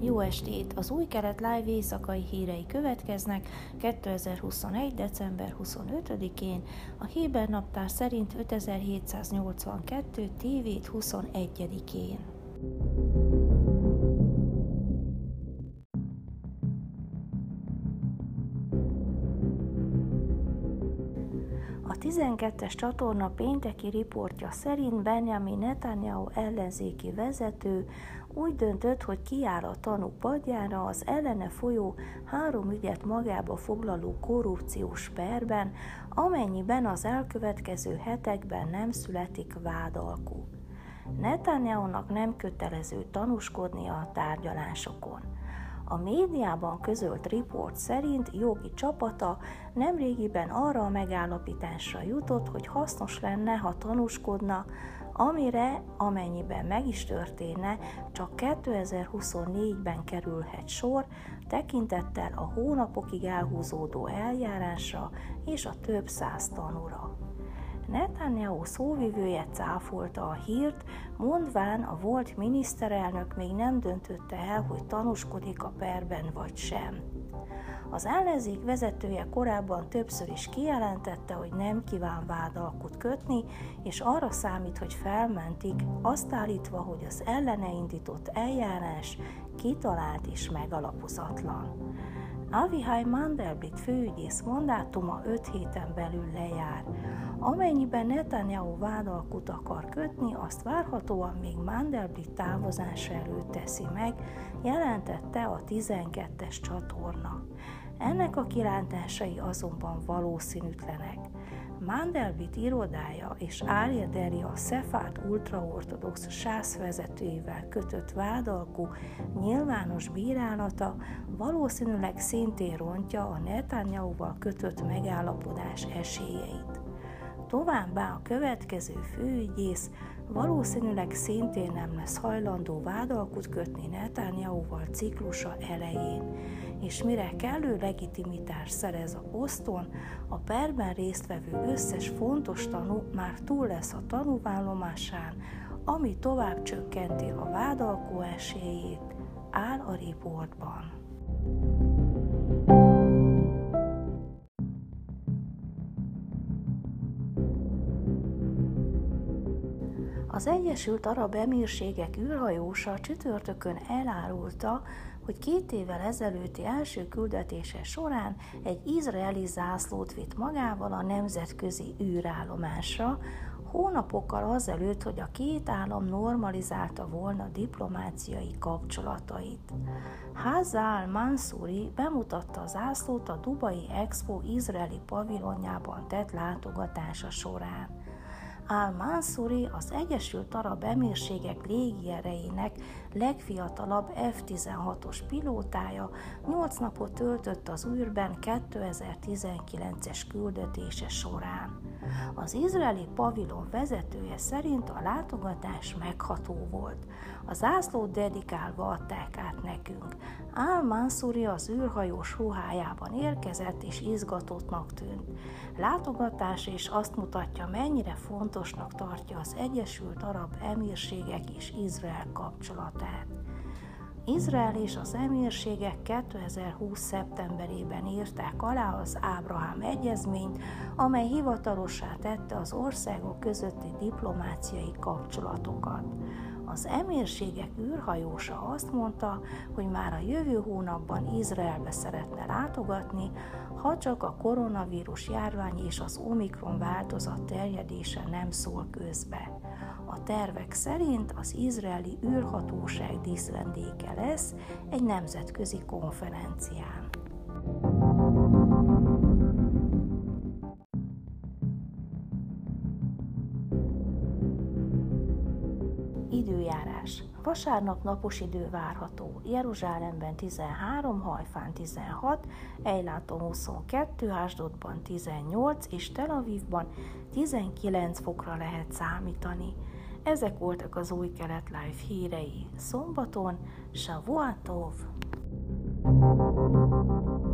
Jó estét! Az új kelet live éjszakai hírei következnek 2021. december 25-én, a Héber naptár szerint 5782. tévét 21-én. A 12-es csatorna pénteki riportja szerint Benjamin Netanyahu ellenzéki vezető úgy döntött, hogy kiáll a tanú padjára az ellene folyó három ügyet magába foglaló korrupciós perben, amennyiben az elkövetkező hetekben nem születik vádalkú. Netanyahu-nak nem kötelező tanúskodnia a tárgyalásokon. A médiában közölt riport szerint jogi csapata nemrégiben arra a megállapításra jutott, hogy hasznos lenne, ha tanúskodna, amire, amennyiben meg is történne, csak 2024-ben kerülhet sor, tekintettel a hónapokig elhúzódó eljárásra és a több száz tanúra. Netanyahu szóvivője cáfolta a hírt, mondván a volt miniszterelnök még nem döntötte el, hogy tanúskodik a perben vagy sem. Az ellenzék vezetője korábban többször is kijelentette, hogy nem kíván vádalkut kötni, és arra számít, hogy felmentik, azt állítva, hogy az ellene indított eljárás kitalált és megalapozatlan. Avihai Mandelblit főügyész mandátuma 5 héten belül lejár. Amennyiben Netanyahu vádalkut akar kötni, azt várhatóan még Mandelblit távozása előtt teszi meg, jelentette a 12-es csatorna. Ennek a kilántásai azonban valószínűtlenek. Mandelblit irodája és Ariel Deri a Szefát ultraortodox sász vezetőjével kötött vádalkú nyilvános bírálata valószínűleg szintén rontja a Netanyahu-val kötött megállapodás esélyeit. Továbbá a következő főügyész valószínűleg szintén nem lesz hajlandó vádalkut kötni Netanyahu-val ciklusa elején, és mire kellő legitimitás szerez a poszton, a perben résztvevő összes fontos tanú már túl lesz a tanúvállomásán, ami tovább csökkenti a vádalkó esélyét, áll a riportban. Az Egyesült Arab Emírségek űrhajósa csütörtökön elárulta, hogy két évvel ezelőtti első küldetése során egy izraeli zászlót vitt magával a nemzetközi űrállomásra, hónapokkal azelőtt, hogy a két állam normalizálta volna diplomáciai kapcsolatait. Hazal Mansuri bemutatta az zászlót a Dubai Expo izraeli pavilonjában tett látogatása során. Al-Mansuri az Egyesült Arab Emírségek légierejének legfiatalabb F-16-os pilótája 8 napot töltött az űrben 2019-es küldetése során. Az izraeli pavilon vezetője szerint a látogatás megható volt. A zászlót dedikálva adták át nekünk. Al-Mansuri az űrhajós ruhájában érkezett és izgatottnak tűnt. Látogatás és azt mutatja, mennyire fontosnak tartja az Egyesült Arab Emírségek és Izrael kapcsolatát. Izrael és az emírségek 2020. szeptemberében írták alá az Ábrahám egyezményt, amely hivatalossá tette az országok közötti diplomáciai kapcsolatokat. Az emírségek űrhajósa azt mondta, hogy már a jövő hónapban Izraelbe szeretne látogatni, ha csak a koronavírus járvány és az Omikron változat terjedése nem szól közbe. A tervek szerint az izraeli űrhatóság díszvendége lesz egy nemzetközi konferencián. Időjárás. Vasárnap napos idő várható. Jeruzsálemben 13, Hajfán 16, Ejláton 22, Ásdodban 18 és Tel Avivban 19 fokra lehet számítani. Ezek voltak az új kelet live hírei szombaton. Shavuatov! thank you